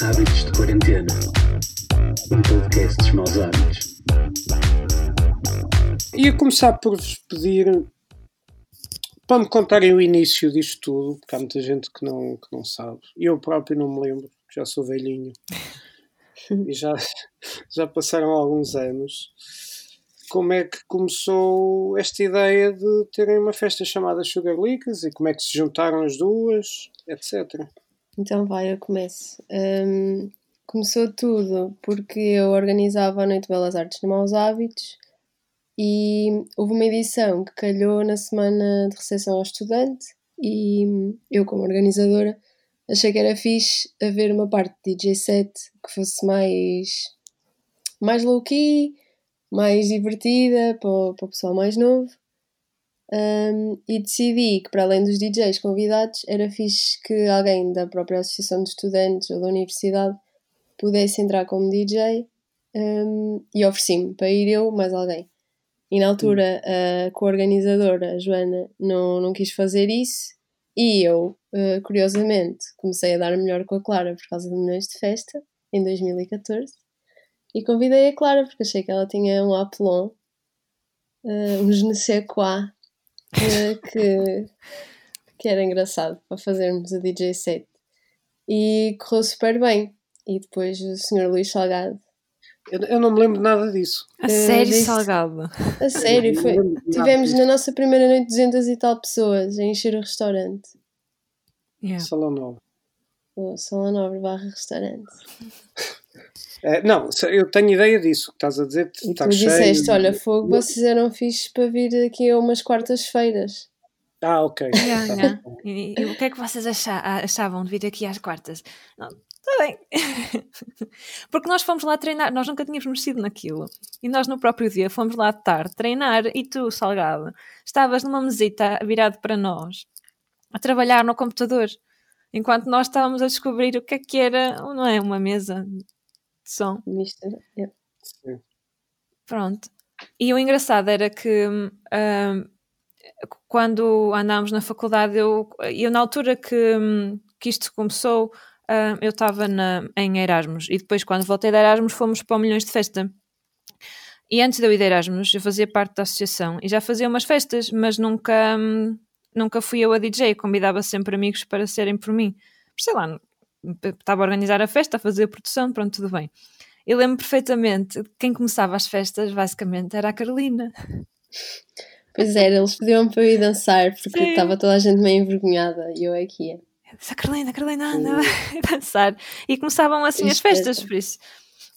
Hábitos de Quarentena Um podcast dos maus hábitos. Ia começar por vos pedir para me contarem o início disto tudo, porque há muita gente que não, que não sabe. Eu próprio não me lembro, já sou velhinho. e já, já passaram alguns anos. Como é que começou esta ideia de terem uma festa chamada Sugar Licas e como é que se juntaram as duas, etc. Então vai, eu começo. Hum, começou tudo porque eu organizava a Noite Belas Artes de Maus Hábitos e houve uma edição que calhou na semana de recepção ao estudante e eu como organizadora achei que era fixe haver uma parte de DJ set que fosse mais, mais low-key, mais divertida para o, para o pessoal mais novo. Um, e decidi que, para além dos DJs convidados, era fixe que alguém da própria Associação de Estudantes ou da Universidade pudesse entrar como DJ um, e ofereci-me para ir eu mais alguém. E na altura a co-organizadora, Joana, não, não quis fazer isso e eu, uh, curiosamente, comecei a dar melhor com a Clara por causa de Milhões de Festa, em 2014. E convidei a Clara porque achei que ela tinha um aplomb, uh, um je ne sais quoi, uh, que, que era engraçado para fazermos a DJ set. E correu super bem. E depois o Sr. Luís Salgado. Eu, eu não me lembro nada disso. A sério, disse, Salgado? A sério, foi. Tivemos na nossa primeira noite 200 e tal pessoas a encher o restaurante. Yeah. Salão Nobre. O Salão Nobre barra restaurante. É, não, eu tenho ideia disso, que estás a dizer. E tu disseste, cheio, olha, fogo, vocês eram fixos para vir aqui a umas quartas-feiras. Ah, ok. Yeah, yeah. E, e, o que é que vocês achavam de vir aqui às quartas? Não, está bem. Porque nós fomos lá treinar, nós nunca tínhamos mexido naquilo. E nós no próprio dia fomos lá de tarde treinar e tu, Salgado, estavas numa mesita virado para nós a trabalhar no computador. Enquanto nós estávamos a descobrir o que é que era, não é? Uma mesa som. Yeah. Pronto. E o engraçado era que um, quando andámos na faculdade, eu, eu na altura que, hum, que isto começou, uh, eu estava em Erasmus e depois quando voltei de Erasmus fomos para o Milhões de Festa. E antes de eu ir de Erasmus, eu fazia parte da associação e já fazia umas festas, mas nunca, hum, nunca fui eu a DJ, convidava sempre amigos para serem por mim. Sei lá, estava a organizar a festa, a fazer a produção, pronto, tudo bem. Eu lembro perfeitamente, quem começava as festas, basicamente, era a Carolina. Pois era, eles pediam para eu ir dançar porque Sim. estava toda a gente meio envergonhada e eu aqui ia. A Carolina, a Carolina anda a dançar. E começavam assim as festas, por isso.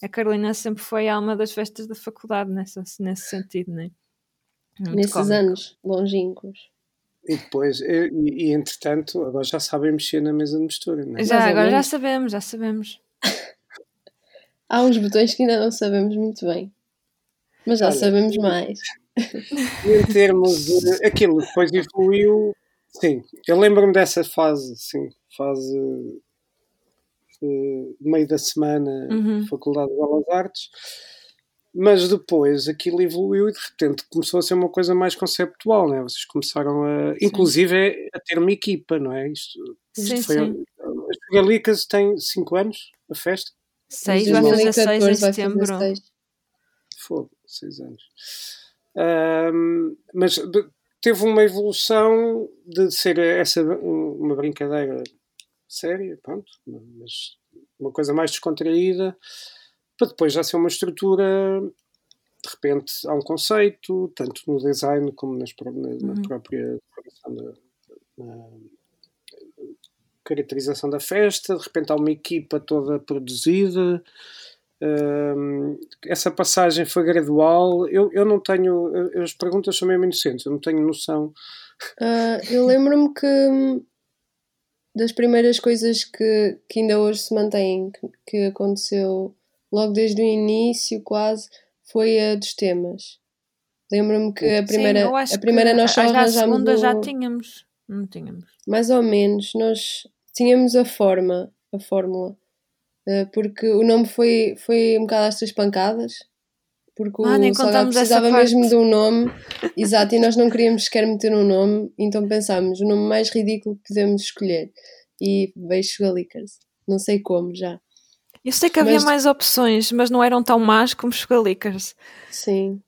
A Carolina sempre foi a alma das festas da faculdade, nesse, nesse sentido, né? Muito Nesses anos longínquos. E depois, e, e, entretanto, agora já sabem mexer na mesa de mistura, não é? Já, agora já sabemos, já sabemos. Há uns botões que ainda não sabemos muito bem, mas já Olha, sabemos mais. Em termos de. Aquilo depois evoluiu Sim, eu lembro-me dessa fase, sim, fase uh, meio da semana, uhum. Faculdade de Belas Artes, mas depois aquilo evoluiu e de repente começou a ser uma coisa mais conceptual, né? Vocês começaram a, sim. inclusive, a ter uma equipa, não é? Isto, isto sim, foi, sim. As Galicas têm 5 anos, a festa? 6, vai fazer 6 em setembro. Fogo, 6 anos. Um, mas teve uma evolução de ser essa uma brincadeira séria, pronto, mas uma coisa mais descontraída, para depois já ser uma estrutura. De repente há um conceito, tanto no design como nas, na, na uhum. própria da, na caracterização da festa. De repente há uma equipa toda produzida. Uh, essa passagem foi gradual. Eu, eu não tenho. As perguntas são mesmo inocentes, eu não tenho noção. Uh, eu lembro-me que das primeiras coisas que, que ainda hoje se mantêm, que, que aconteceu logo desde o início, quase, foi a dos temas. Lembro-me que a primeira, Sim, a primeira nós só arranjámos. A segunda o... já tínhamos. Não tínhamos. Mais ou menos. Nós tínhamos a forma, a fórmula eh, porque o nome foi, foi um bocado às três pancadas. Porque ah, o Salgado precisava mesmo de um nome, exato, e nós não queríamos sequer meter um nome, então pensámos o nome mais ridículo que podemos escolher. e veio Sugar Lickers. Não sei como já. Eu sei que havia Mas- mais opções, mas não eram tão más como Sugar Lickers. Sim,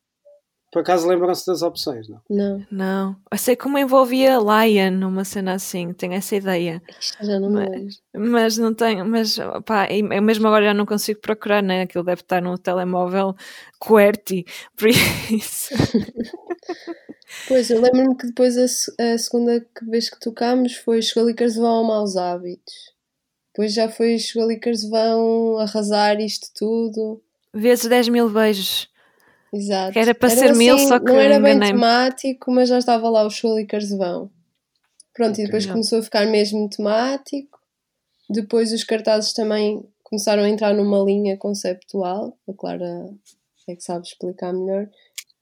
Por acaso lembram-se das opções, não? não. Não. Eu sei como envolvia Lion, uma cena assim, tenho essa ideia. Isto já não me Mas- lembro. Mas não tenho, mas pá, e- eu mesmo agora já não consigo procurar, né? Aquilo deve estar no telemóvel QWERTY, por isso. Pois, eu lembro-me que depois a, a segunda vez que tocámos foi Lickers vão a maus hábitos. Depois já foi Sugar Lickers vão arrasar isto tudo. Vezes 10 mil beijos. Exato. Que era para ser mil, só que não era bem enganei-me. temático, mas já estava lá os Lickers vão. Pronto, Ok. e depois começou a ficar mesmo temático. Depois os cartazes também começaram a entrar numa linha conceptual. A Clara é que sabe explicar melhor.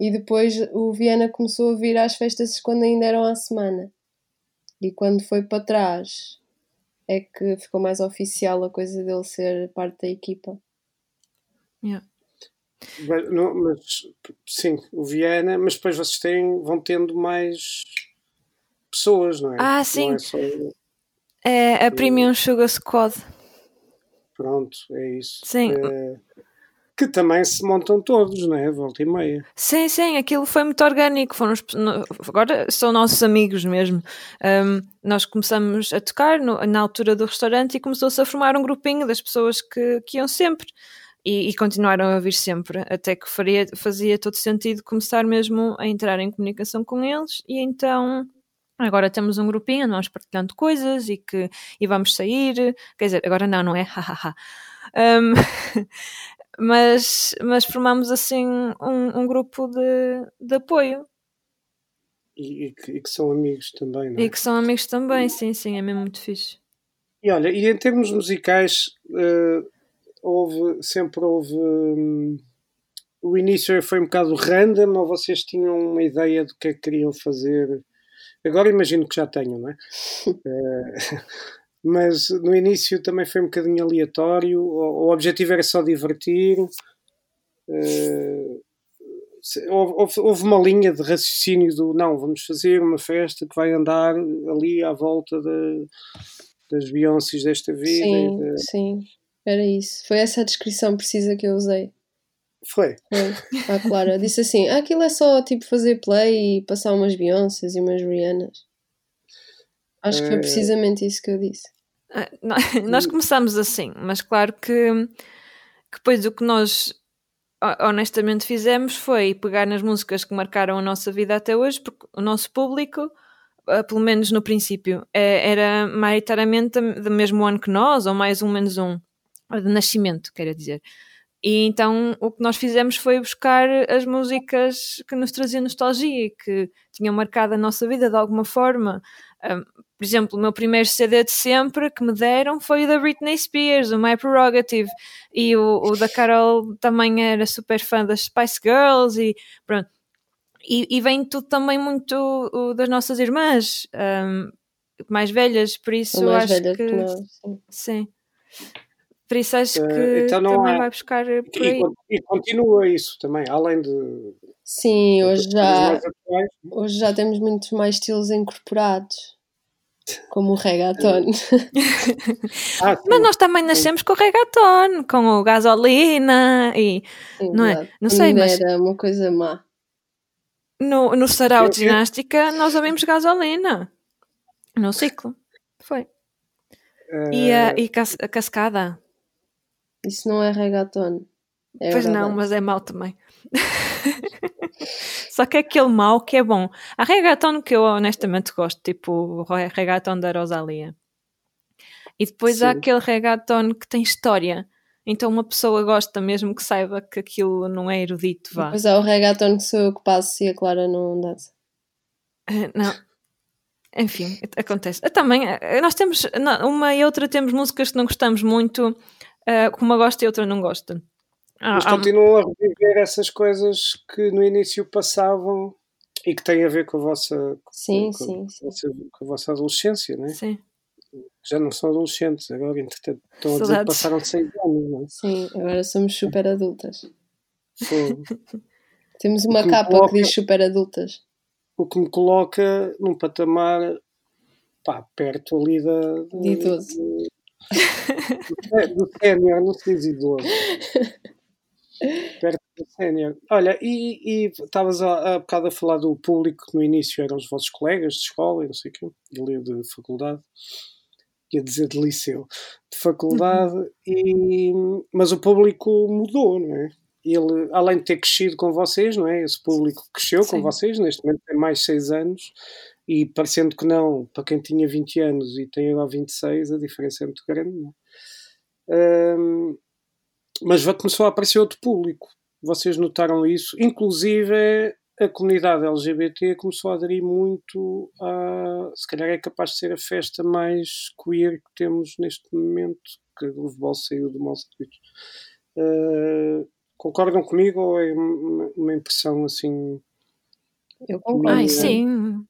E depois o Viena começou a vir às festas quando ainda eram à semana. E quando foi para trás é que ficou mais oficial a coisa dele ser parte da equipa. Mas, não- mas, sim, o Viena, mas depois vocês têm, vão tendo mais pessoas, não é? Ah, Não sim. é só- É a Premium Sugar Squad. pronto, é isso. Sim. Eh, que também se montam todos, não é? Volta e meia. Sim, sim, aquilo foi muito orgânico. Agora são nossos amigos mesmo. Um, nós começamos a tocar no- na altura do restaurante e começou-se a formar um grupinho das pessoas que, que iam sempre. E, e continuaram a vir sempre, até que faria, fazia todo sentido começar mesmo a entrar em comunicação com eles. E então agora temos um grupinho, vamos partilhando coisas e que e vamos sair. Quer dizer, agora não, não é? Hahaha. Um, mas, mas formamos assim um, um grupo de, de apoio E, e que, e que são amigos também, não é? e que são amigos também, sim, sim, é mesmo muito fixe. E olha, e em termos musicais, eh, houve, sempre houve. hum, o início foi um bocado random, ou vocês tinham uma ideia do que é que queriam fazer? Agora imagino que já tenham, não é? Eh, mas no início também foi um bocadinho aleatório, o, o objetivo era só divertir. se- houve, houve- uma linha de raciocínio do não, vamos fazer uma festa que vai andar ali à volta de, das Beyoncés desta vida. Sim, de- sim. Era isso. Foi essa a descrição precisa que eu usei. Foi. Foi. A Clara disse assim: ah, aquilo é só tipo fazer play e passar umas Beyoncés e umas Rihannas. Acho que foi Eh, precisamente isso que eu disse. Ah, nó- Nós começamos assim, mas claro que, que depois o que nós ho- honestamente fizemos foi pegar nas músicas que marcaram a nossa vida até hoje, porque o nosso público, ah, pelo menos no princípio, eh, era maioritariamente do mesmo ano que nós, ou mais um menos um, de nascimento, quero dizer. E então o que nós fizemos foi buscar as músicas que nos traziam nostalgia que tinham marcado a nossa vida de alguma forma. Um, por exemplo, o meu primeiro CD de sempre que me deram foi o da Britney Spears, o My Prerogative, e o, o da Carol também era super fã das Spice Girls e pronto. E, e vem tudo também muito o, das nossas irmãs um, mais velhas, por isso mais acho que que nós. sim. sim. Por isso acho Eh, que então não também há- vai buscar por E, aí. e continua isso também, além de. Sim, hoje já, atuais. hoje já temos muitos mais estilos incorporados, como o reggaeton. Ah. Mas nós também nascemos com o reggaeton, com o gasolina e Sim, Não é? Não sei, Ainda mas- era uma coisa má. no, no sarau de ginástica nós ouvimos gasolina. No ciclo. Foi. E, a, Eh, e cas- a cascada. Isso não é reggaeton. É pois não, verdade. mas é mau também. Só que é aquele mau que é bom. Há reggaeton que eu honestamente gosto, tipo o re- reggaeton da Rosalia. E depois há Sim. aquele reggaeton que tem história. Então uma pessoa gosta mesmo que saiba que aquilo não é erudito, vá. Depois há o reggaeton que sou eu que passo e a Clara não dança. Eh, Não. Enfim, acontece. Também, eh, nós temos, uma e outra temos músicas que não gostamos muito, eh, uma gosta e outra não gosta. Ah, mas há- continuam a reviver essas coisas que no início passavam e que têm a ver com a vossa, Sim, com, sim, com sim. com a vossa adolescência, não é? sim. Já não são adolescentes, agora entretanto, estão a dizer que passaram seis anos, não é? Sim, agora somos super adultas. Fogo. Temos uma que capa coloca- que diz super adultas. o que me coloca num patamar pá, perto ali da. De idoso. Do, do sénior, não se diz idoso. Perto do sénior. Olha, e estavas há, há bocado a falar do público que no início eram os vossos colegas de escola e não sei o quê, ali de faculdade ia dizer de liceu, de faculdade, uhum. e, mas o público mudou, não é? Ele, além de ter crescido com vocês, não é? Esse público cresceu Sim. com vocês, neste momento tem mais 6 anos, e parecendo que não, para quem tinha 20 anos e tem agora 26, a diferença é muito grande, não é? Um, mas já começou a aparecer outro público. Vocês notaram isso? Inclusive, a comunidade LGBT começou a aderir muito a. Se calhar é capaz de ser a festa mais queer que temos neste momento, que o futebol saiu do Malsevich. Uh, concordam comigo ou é uma impressão assim? Eu concordo. Ai, sim,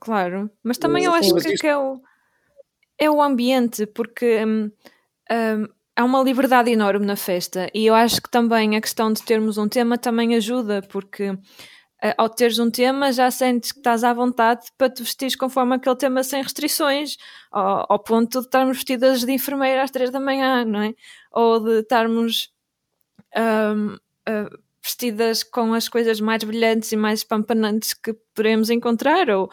claro. Mas também eu acho que, que, é, o, é o ambiente, porque hum, hum, há uma liberdade enorme na festa e eu acho que também a questão de termos um tema também ajuda, porque ao teres um tema, já sentes que estás à vontade para te vestir conforme aquele tema sem restrições, ao, ao, ponto de estarmos vestidas de enfermeira às três da manhã, não é? Ou de estarmos um, uh, vestidas com as coisas mais brilhantes e mais espampanantes que podemos encontrar, ou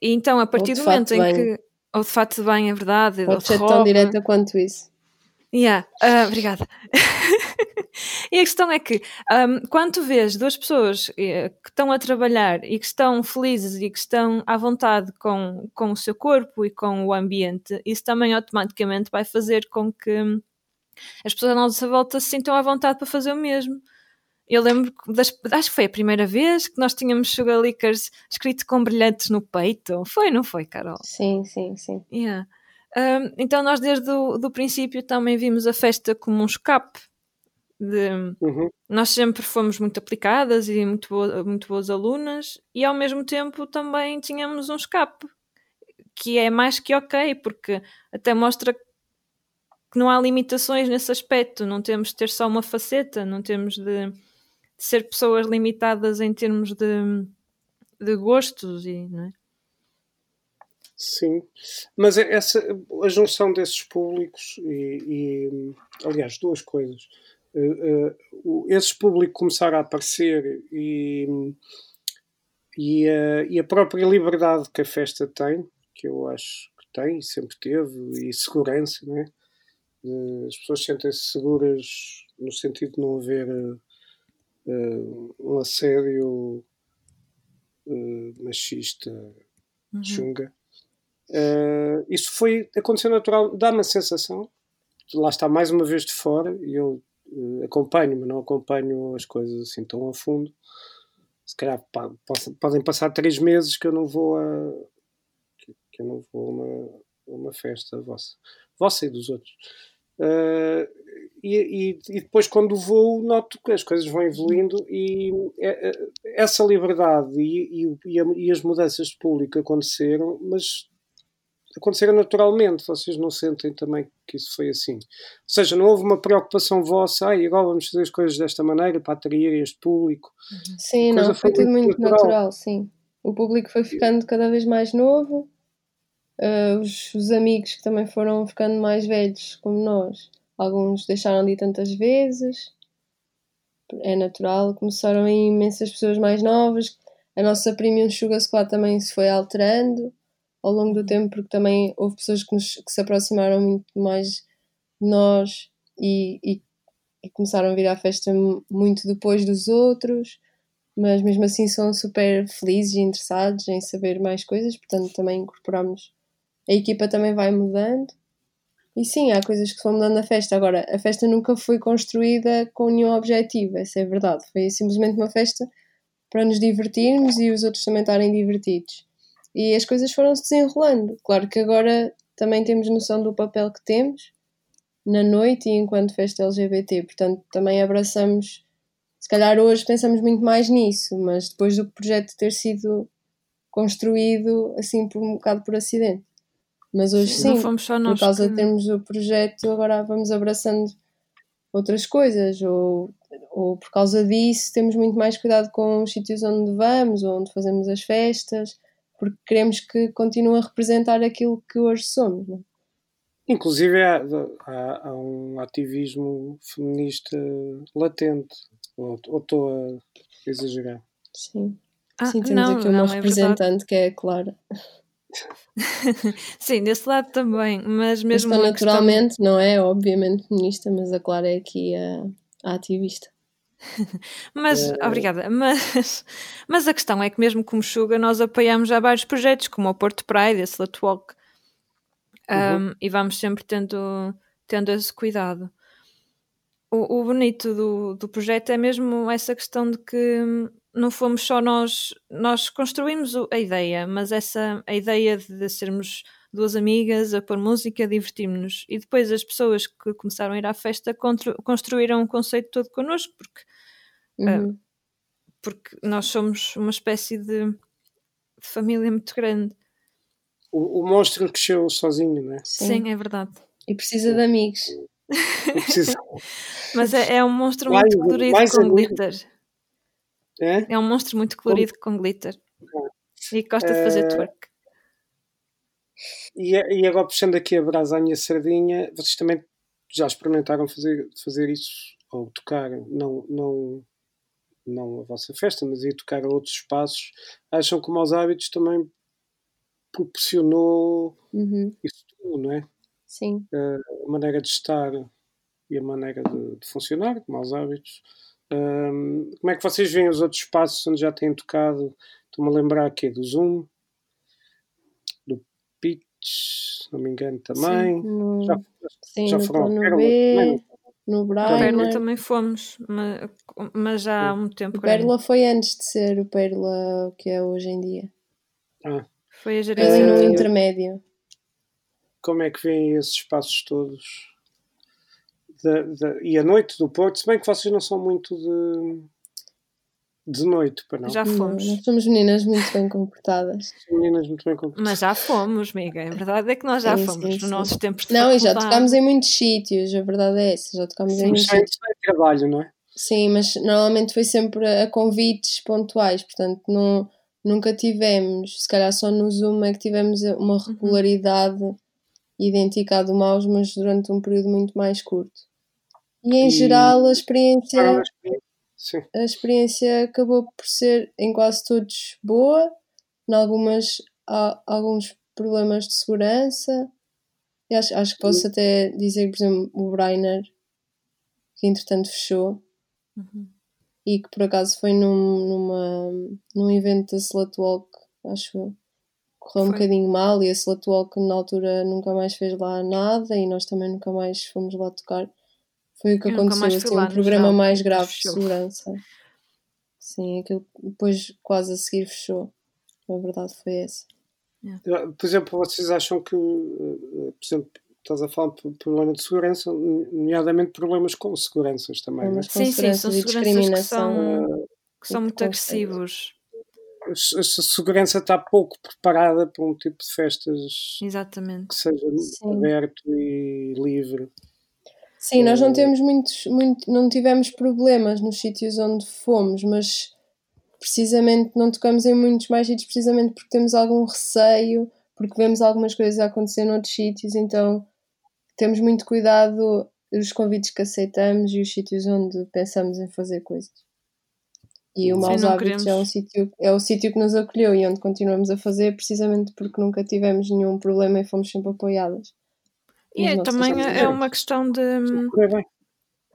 então a partir do momento em bem. que ou de fato de bem é verdade, pode ser tão direta quanto isso. Yeah, uh, obrigada. e a questão é que, um, quando tu vês duas pessoas eh, que estão a trabalhar e que estão felizes e que estão à vontade com, com o seu corpo e com o ambiente, isso também automaticamente vai fazer com que as pessoas à nossa volta se sintam à vontade para fazer o mesmo. Eu lembro, das, acho que foi a primeira vez que nós tínhamos Sugar Lickers escrito com brilhantes no peito. Foi, não foi, Carol? Sim, sim, sim. Yeah. Um, então nós desde o do princípio também vimos a festa como um escape de, uhum. Nós sempre fomos muito aplicadas e muito, boa, muito boas alunas, e ao mesmo tempo também tínhamos um escape, que é mais que ok, porque até mostra que não há limitações nesse aspecto, não temos de ter só uma faceta, não temos de, de ser pessoas limitadas em termos de, de gostos e não é? Sim, mas é essa, a junção desses públicos e, e aliás, duas coisas uh, esses públicos começaram a aparecer e, e, uh, e, a própria liberdade que a festa tem, que eu acho que tem sempre teve, e segurança, né? as pessoas sentem-se seguras no sentido de não haver uh, um assédio machista, uhum. chunga. Isso foi, aconteceu natural, dá-me a sensação, lá está mais uma vez de fora, e eu uh, acompanho, mas não acompanho as coisas assim tão a fundo. Se calhar podem passar três meses que eu não vou a que, que eu não vou a uma, uma festa vossa, vossa e dos outros. Uh, e, e, e, depois quando vou noto que as coisas vão evoluindo e essa liberdade e, e, as mudanças de público aconteceram, mas aconteceram naturalmente, vocês não sentem também que isso foi assim? Ou seja, não houve uma preocupação vossa, ai, agora vamos fazer as coisas desta maneira para atrair este público. Uhum. Sim, não, foi, tudo muito natural. natural. sim. O público foi ficando cada vez mais novo, uh, os, os, amigos que também foram ficando mais velhos, como nós, alguns deixaram de ir tantas vezes, é natural, começaram a ir imensas pessoas mais novas, a nossa Premium Sugar Squad também se foi alterando ao longo do tempo, porque também houve pessoas que, nos, que se aproximaram muito mais de nós e, e, e, começaram a vir à festa muito depois dos outros, mas mesmo assim são super felizes e interessados em saber mais coisas, portanto também incorporamos. A equipa também vai mudando. E sim, há coisas que vão mudando na festa. Agora, a festa nunca foi construída com nenhum objetivo, essa é verdade. Foi simplesmente uma festa para nos divertirmos e os outros também estarem divertidos. E as coisas foram se desenrolando. Claro que agora também temos noção do papel que temos na noite e enquanto festa LGBT, portanto também abraçamos. Se calhar hoje pensamos muito mais nisso, mas depois do projeto ter sido construído assim por um bocado por acidente. Mas hoje sim, por causa que... de termos o projeto, agora vamos abraçando outras coisas, ou, ou por causa disso temos muito mais cuidado com os sítios onde vamos, ou onde fazemos as festas, porque queremos que continue a representar aquilo que hoje somos. Não? é? Inclusive há, há, há um ativismo feminista latente. Ou ou estou a exagerar? Sim. Ah, Sim, temos não, aqui uma não, é representante que é a Clara. Sim, desse lado também, mas mesmo estou a questão- naturalmente, não é? Obviamente feminista, mas a Clara é aqui a, a ativista. Mas, Eh, obrigada, mas, mas a questão é que mesmo como Suga nós apoiamos já vários projetos, como o Porto Pride, a Slut Walk, Uhum. Um, e vamos sempre tendo, tendo esse cuidado. O, o bonito do, do projeto é mesmo essa questão de que hum, não fomos só nós, nós construímos a ideia, mas essa a ideia de sermos duas amigas a pôr música, a divertirmos-nos, e depois as pessoas que começaram a ir à festa construíram um conceito todo connosco, porque Uhum. porque nós somos uma espécie de, de família muito grande. O, o monstro cresceu sozinho, não é? Sim. Sim, é verdade. E precisa de amigos. Mas é, é um monstro Mais- muito colorido com amigos. glitter. é? É um monstro muito colorido com glitter. E que gosta de fazer twerk. E, e agora puxando aqui a brasa à minha sardinha, vocês também já experimentaram fazer, fazer isso ou tocar, não, não, não a vossa festa, mas ir tocar a outros espaços. Acham que o Maus Hábitos também proporcionou Uhum. isso tudo, não é? Sim. A maneira de estar e a maneira de, de funcionar, de Maus Hábitos. Como é que vocês veem os outros espaços onde já têm tocado? Estou-me a lembrar aqui do Zoom, Pitch, se não me engano também. No, Já, sim, já no foram Pérola B, também? no A Pérola Brainer. também fomos, mas, mas já há muito tempo. O grande. Pérola foi antes de ser o Pérola que é hoje em dia. Ah, Foi a Foi gerência. ali no intermédio. como é que veem esses espaços todos? Da- da- e a noite do Porto, se bem que vocês não são muito de, de noite, para não. Já Não, fomos. nós somos meninas muito bem comportadas. Meninas muito bem comportadas. Mas já fomos, amiga. A verdade é que nós já Sim, fomos sim, nos sim. nossos tempos de Não, e já tocámos em muitos sítios, a verdade é essa. Já tocámos em muitos sítios. é trabalho, não é? Sim, mas normalmente foi sempre a convites pontuais, portanto não, nunca tivemos, se calhar só no Zoom é que tivemos uma regularidade idêntica à do Maus, mas durante um período muito mais curto. E em E- geral a experiência, Sim. a experiência acabou por ser em quase todos boa, em algumas há alguns problemas de segurança. E acho, acho que posso até dizer, por exemplo, o Brainer, que entretanto fechou Uhum. e que por acaso foi num, numa, num evento da Slut Walk, acho eu. Correu um Foi. bocadinho mal e a Slut Walk na altura nunca mais fez lá nada e nós também nunca mais fomos lá tocar. Foi o que Eu aconteceu, assim, lá, um programa geral, mais grave de fechou. segurança. Sim, aquilo depois quase a seguir fechou. A verdade foi essa. Por exemplo, vocês acham que, eh, por exemplo, estás a falar de problema de segurança, nomeadamente problemas com seguranças também, é? Problemas com Sim, sim, segurança são e seguranças que são, que são muito agressivos. A a segurança está pouco preparada para um tipo de festas Exatamente. que seja Sim. aberto e livre. Sim, nós Eh, não temos muitos, muito, não tivemos problemas nos sítios onde fomos, mas precisamente não tocamos em muitos mais sítios precisamente porque temos algum receio, porque vemos algumas coisas a acontecer noutros sítios, então temos muito cuidado os convites que aceitamos e os sítios onde pensamos em fazer coisas. E o Maus Hábitos é, um sítio, é o sítio que nos acolheu e onde continuamos a fazer precisamente porque nunca tivemos nenhum problema e fomos sempre apoiadas. E é, também é uma questão de,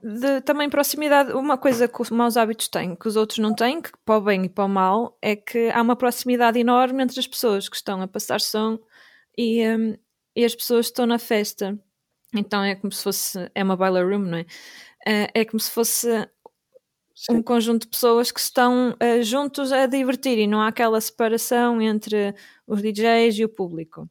de também proximidade. Uma coisa que os maus hábitos têm, que os outros não têm, que para o bem e para o mal, é que há uma proximidade enorme entre as pessoas que estão a passar som e, hum, e as pessoas que estão na festa. Então é como se fosse. É uma boiler room, não é? É, é como se fosse um conjunto de pessoas que estão eh, juntos a divertir e não há aquela separação entre os DJs e o público.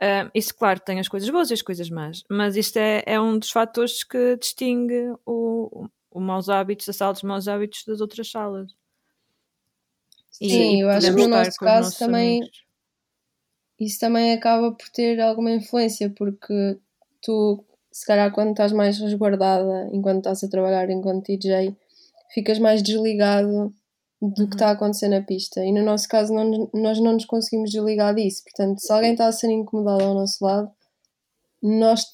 Ah, isso, claro, tem as coisas boas e as coisas más, mas isto é, é um dos fatores que distingue o, o maus hábitos, a sala dos maus hábitos das outras salas. E- Sim, e eu acho que no nosso caso também- amigos. isso também acaba por ter alguma influência, porque tu, se calhar, quando estás mais resguardada, enquanto estás a trabalhar enquanto DJ, ficas mais desligado do que Uhum. está a acontecer na pista. E no nosso caso, não, nós não nos conseguimos desligar disso. Portanto, se alguém está a ser incomodado ao nosso lado, nós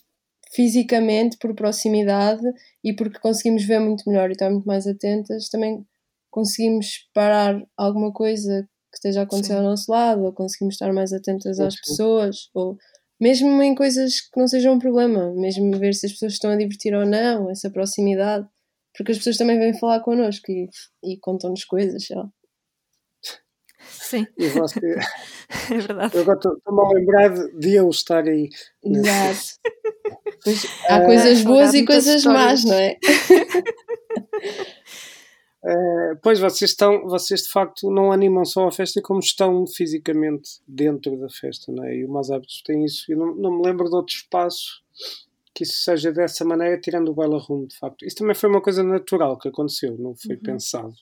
fisicamente, por proximidade e porque conseguimos ver muito melhor e estar muito mais atentas, também conseguimos parar alguma coisa que esteja a acontecer Sim. ao nosso lado, ou conseguimos estar mais atentas às pessoas, ou mesmo em coisas que não sejam um problema, mesmo ver se as pessoas estão a divertir ou não, essa proximidade, porque as pessoas também vêm falar connosco e, e contam-nos coisas, sei lá. Sim, E você, é verdade. eu agora estou- estou-me a lembrar de, eu estar aí. Exato. Pois, há Ah, coisas boas e coisas más, não é? Eh, pois vocês estão, vocês de facto não animam só a festa como estão fisicamente dentro da festa, não é? E o Mais Hábitos tem isso. Eu não, não me lembro de outro espaço que isso seja dessa maneira, tirando o Baila Room, de facto. Isso também foi uma coisa natural que aconteceu, não foi Uhum. pensado.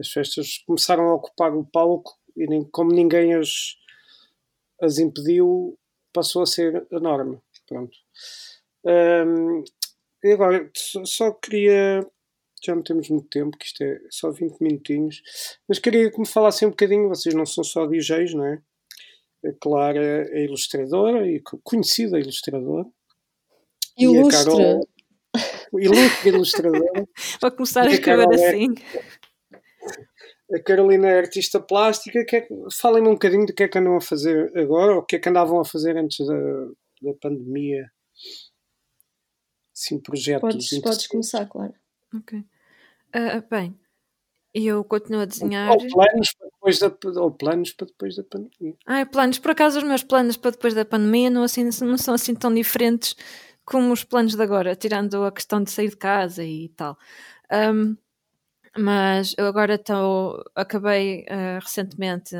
As festas começaram a ocupar o palco e nem, como ninguém as, as impediu, passou a ser a norma. Pronto. Ahm, e agora, só- queria já não temos muito tempo, que isto é só 20 minutinhos, mas queria que me falassem um bocadinho, vocês não são só DJs, não é? A Clara é ilustradora e co- conhecida ilustradora. E a Ilustre. Carol, ilustre ilustradora. Vou começar a a escrever é- assim. A Carolina é artista plástica. É, Falem-me um bocadinho do que é que andam a fazer agora, ou o que é que andavam a fazer antes da, da pandemia. Sim, projetos. Podes, podes interessantes. começar, claro. Ok. Ah, bem, eu continuo a desenhar. Ou planos, para depois da, ou planos para depois da pandemia. Ai, planos, por acaso os meus planos para depois da pandemia não, assim, não são assim tão diferentes como os planos de agora, tirando a questão de sair de casa e tal. Ahm, mas eu agora estou, acabei ah, recentemente,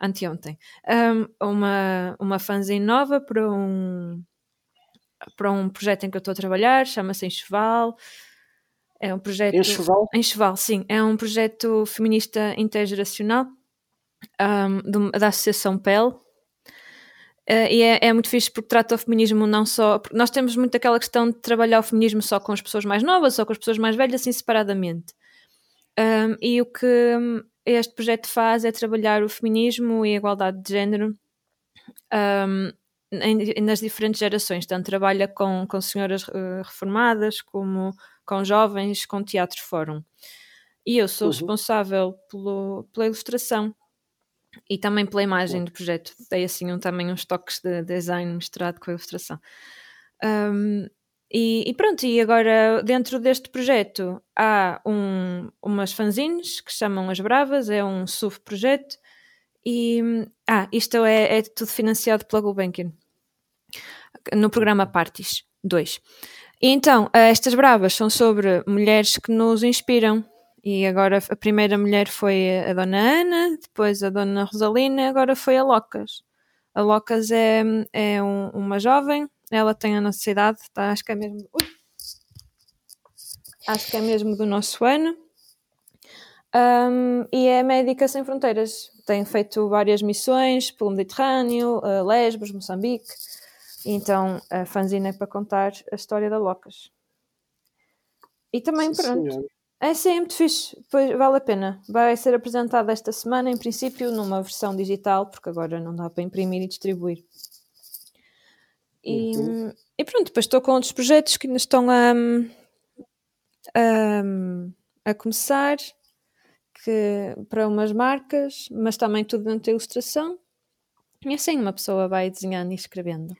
anteontem, ahm, uma, uma fanzine nova para um, para um projeto em que eu estou a trabalhar, chama-se Enxoval. É um projeto. Enxoval? Enxoval, sim. É um projeto feminista intergeracional um, da Associação PEL. Uh, e é, é muito fixe porque trata o feminismo não só. Nós temos muito aquela questão de trabalhar o feminismo só com as pessoas mais novas, só com as pessoas mais velhas, assim separadamente. Um, e o que hum, este projeto faz é trabalhar o feminismo e a igualdade de género um, em- nas diferentes gerações. Tanto trabalha com, com senhoras eh, reformadas, como com jovens, com teatro fórum. E eu sou Uhum. responsável pelo, pela ilustração e também pela imagem do projeto. Dei assim um, também uns toques de design misturado com a ilustração. Um, e, e pronto, e agora dentro deste projeto há um, umas fanzines que chamam As Bravas, é um subprojeto. E ah, isto é, é tudo financiado pela Gulbenkian no programa Parties 2. E então, eh, estas bravas são sobre mulheres que nos inspiram. E agora a primeira mulher foi a Dona Ana, depois a Dona Rosalina, agora foi a Locas. A Locas é, é um- uma jovem, ela tem a nossa idade, tá, acho que é mesmo. ui! acho que é mesmo do nosso ano. Um, e é Médica Sem Fronteiras. Tem feito várias missões pelo Mediterrâneo, Lesbos, Moçambique. Então a fanzina é para contar a história da Locas. E também, Sim, pronto, senhora. Essa é muito fixe, pois vale a pena. Vai ser apresentada esta semana, em princípio, numa versão digital, porque agora não dá para imprimir e distribuir. E, Uhum. e pronto, depois estou com outros projetos que ainda estão a, a, a começar que, para umas marcas, mas também tudo dentro da ilustração. E assim uma pessoa vai desenhando e escrevendo.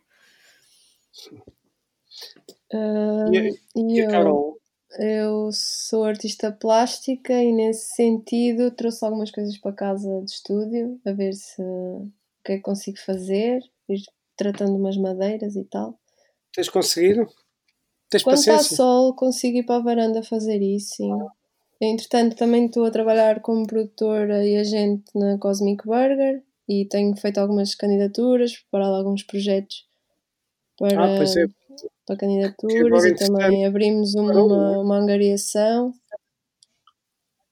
Ah, E a- e E a eu, Carol? Eu sou artista plástica e nesse sentido trouxe algumas coisas para casa de estúdio a ver se o que é que consigo fazer, ir tratando umas madeiras e tal. Tens conseguido? Tens Quando está paciência? sol, consigo ir para a varanda fazer isso, sim. Entretanto, também estou a trabalhar como produtora e agente na Cosmic Burger e tenho feito algumas candidaturas, preparado alguns projetos para, Ah, pois é. Para candidaturas e também abrimos uma, é? uma angariação.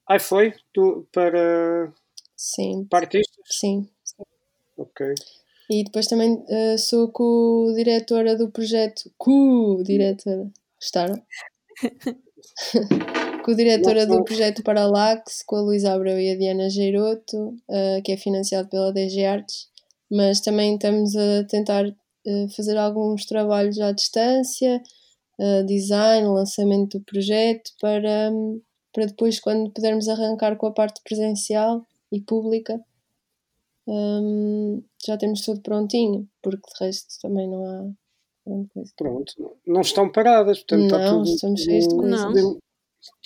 Ai, foi? Tu, para, Sim, para artistas? sim. Ok. E depois também eh, sou co-diretora do projeto. Co-diretora. Gostaram? co-diretora do projeto Paralax com a Luísa Abreu e a Diana Geiroto, eh, que é financiado pela DG Artes, mas também estamos a tentar fazer alguns trabalhos à distância, eh, design, lançamento do projeto, para, hum, para depois, quando pudermos arrancar com a parte presencial e pública, hum, já temos tudo prontinho, porque de resto também não há grande coisa. Pronto, não estão paradas, portanto está Não, tudo, estamos cheios de coisas. tudo em,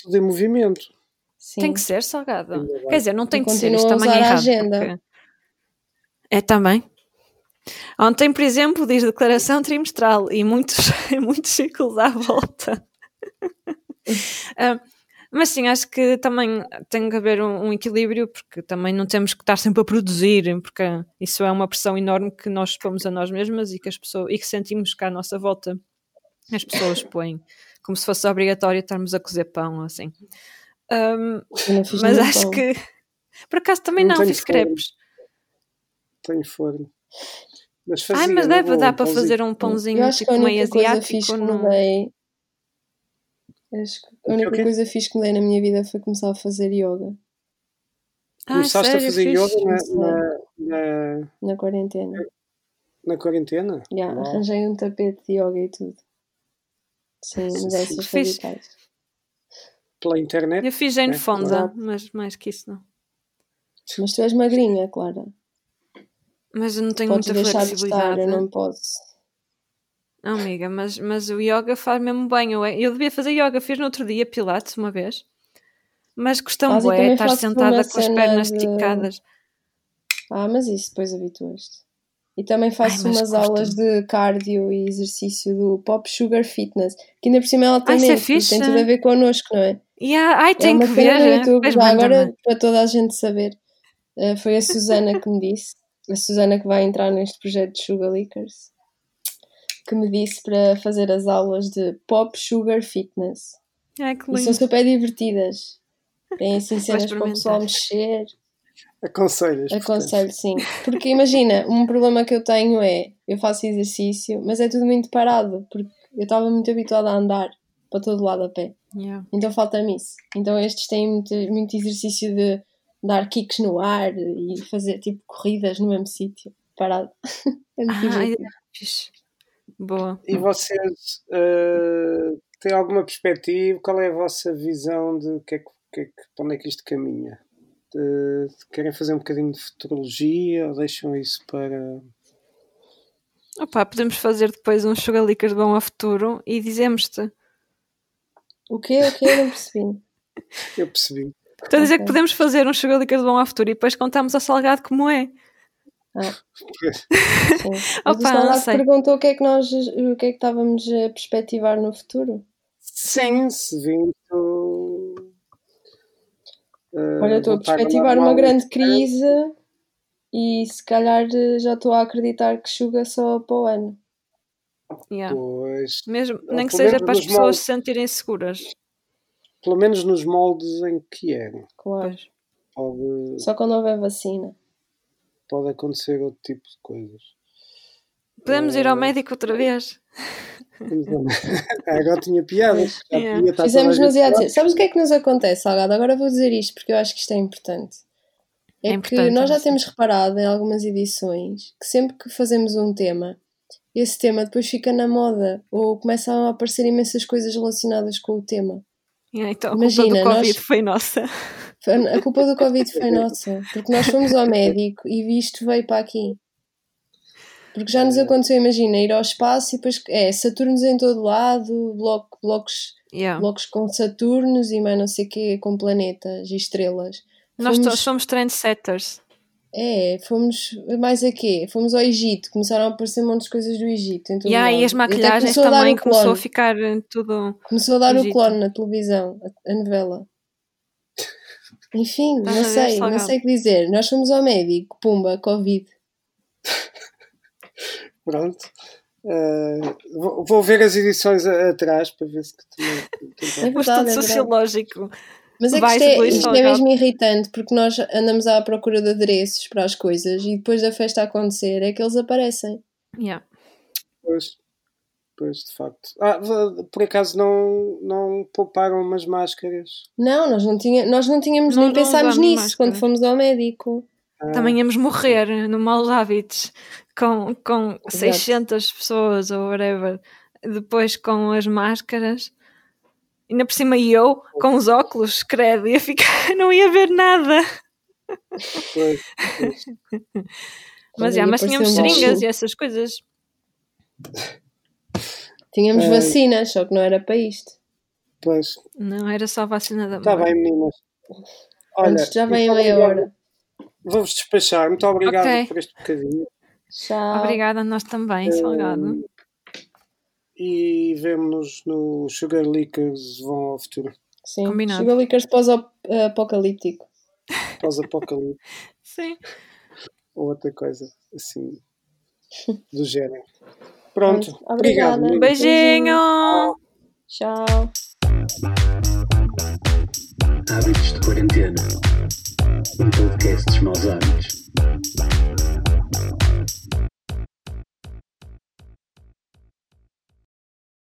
tudo em movimento. Sim. Tem que ser salgado. Quer dizer, não tem E que ser, isto a também é errado. agenda. porque- É também. Ontem, por exemplo, diz declaração trimestral e muitos, muitos círculos à volta. Ah, mas sim, acho que também tem que haver um, um equilíbrio, porque também não temos que estar sempre a produzir, porque isso é uma pressão enorme que nós expomos a nós mesmas e que, as pessoas, e que sentimos cá à nossa volta. As pessoas põem como se fosse obrigatório estarmos a cozer pão, assim. Não fiz mas acho pão. que por acaso também Não não, fiz forno. crepes. Tenho forno. Mas fazia, Ai, mas deve dar um para fazer um pãozinho Eu acho que tipo a meio única coisa fixe asiático. que mudei. Acho que a única o quê? coisa fixe que mudei na minha vida foi começar a fazer yoga Ai, Começaste sério, a fazer fixe. yoga na, na, na, na quarentena. na quarentena? Já, Uau. arranjei um tapete de yoga e tudo. Sim, mudanças. Fixe. radicais. Pela internet? Eu fiz Jane É, Fonda, exato. mas mais que isso não. Mas tu és magrinha, Clara. Mas eu não tenho Podes muita deixar de estar, flexibilidade. eu não posso. Não, amiga, mas, mas o yoga faz mesmo bem. Eu, eu devia fazer yoga, fiz no outro dia pilates uma vez. Mas e bué também estar sentada com as pernas de- esticadas. Ah, mas isso depois habituaste. E também faço mas umas aulas custa-me. de cardio e exercício do Pop Sugar Fitness, que ainda por cima é altamente, isso é porque tem tudo a ver connosco, não é? Yeah, ai, É uma que ver. YouTube, Depois já agora para toda a gente saber. Eh, foi a Susana que me disse, a Susana que vai entrar neste projeto de Sugar Leakers, que me disse para fazer as aulas de Pop Sugar Fitness. Ai, que E são lindo. super divertidas. Tem assim cenas para o pessoal mexer. Aconselhas? Aconselho, sim. Porque imagina, um problema que eu tenho é, eu faço exercício, mas é tudo muito parado, porque eu estava muito habituada a andar para todo lado a pé. Yeah. Então falta-me isso. Então estes têm muito, muito exercício de dar kicks no ar e fazer tipo corridas no mesmo sítio, parado. É muito Ah, fixe. Boa. E vocês eh, têm alguma perspectiva? Qual é a vossa visão de que é que, que é que- para onde é que isto caminha? De- querem fazer um bocadinho de futurologia ou deixam isso para. Opa, podemos fazer depois um Sugar Leakers bom a futuro e dizemos-te. O quê? O quê? Eu não percebi. Eu percebi. Estou a dizer que Ok. podemos fazer um Sugar Leakers bom a futuro e depois contamos ao salgado como é. Sim. Mas Opa, o Salgado perguntou o que é que nós o que é que estávamos a perspectivar no futuro. Sim, se vindo. eh, Olha, estou a ao perspectivar uma grande crise e se calhar eh, já estou a acreditar que chuga só para o ano. Yeah. Pois, Mesmo, nem que seja para as pessoas moldes. se sentirem seguras. Pelo menos nos moldes em que é. Claro. Pois. Pode, Só quando houver vacina. pode acontecer outro tipo de coisas. Podemos ir ao Eh, médico outra vez. Ah, Agora tinha piadas. Yeah. podia estar Fizemos toda a gente demasiado lá. cedo. Sabes o que é que nos acontece, Salgado? Agora vou dizer isto porque eu acho que isto é importante. É, É que nós já temos reparado em algumas edições que sempre que fazemos um tema, esse tema depois fica na moda ou começam a aparecer imensas coisas relacionadas com o tema. Yeah, então a Imagina, culpa do nós- Covid foi nossa. A culpa do Covid foi nossa, porque nós fomos ao médico e isto veio para aqui. Porque já nos aconteceu, imagina, ir ao espaço e depois é Saturnos em todo lado, bloco, blocos, Yeah. blocos com Saturnos e mais não sei o quê, com planetas e estrelas. Nós Fomos- todos somos trendsetters. É, fomos mais a quê? Fomos ao Egito, começaram a aparecer um monte de coisas do Egito. Em todo Yeah, e as maquilhagens começou a também o começou a ficar eh, tudo. Começou a dar o Egito. clone na televisão, a, a novela. Enfim, Estás não a sei, não sei o que dizer. Nós fomos ao médico, pumba, Covid. Pronto. Eh, vou, vou ver as edições a- atrás para ver se que também. É Um verdade, é verdade. sociológico. Mas é que isto, é, isto é mesmo irritante porque nós andamos à procura de adereços para as coisas e depois da festa acontecer é que eles aparecem. Yeah. Pois. Pois, de facto. Ah, por acaso não, não pouparam umas máscaras? Não, nós não, tinha, nós não tínhamos Não- nem não pensámos nisso máscara. quando fomos ao médico. Ah, Também íamos morrer no maus hábitos com, com 600 pessoas ou whatever. Depois com as máscaras. Ainda por cima eu, com os óculos, credo, ia ficar, não ia ver nada. pois, pois. Mas, já, mas tínhamos seringas e essas coisas. Tínhamos Ai. vacinas, só que não era para isto. pois. Não, era só vacina da Está bem, meninas. Olha, Antes já vem meia hora. Vou-vos despachar. Muito obrigado Ok. por este bocadinho. Tchau. Obrigada a nós também, Salgado. E vemo-nos no Sugar Leakers Vão ao Futuro. Sim. Combinado. Sugar Lickers pós-apocalíptico. Pós-apocalipse Sim. ou outra coisa assim do género. Pronto. Obrigado. obrigada. meninas. Beijinho! Tchau. Hábitos de Quarentena. Um podcast dos maus hábitos.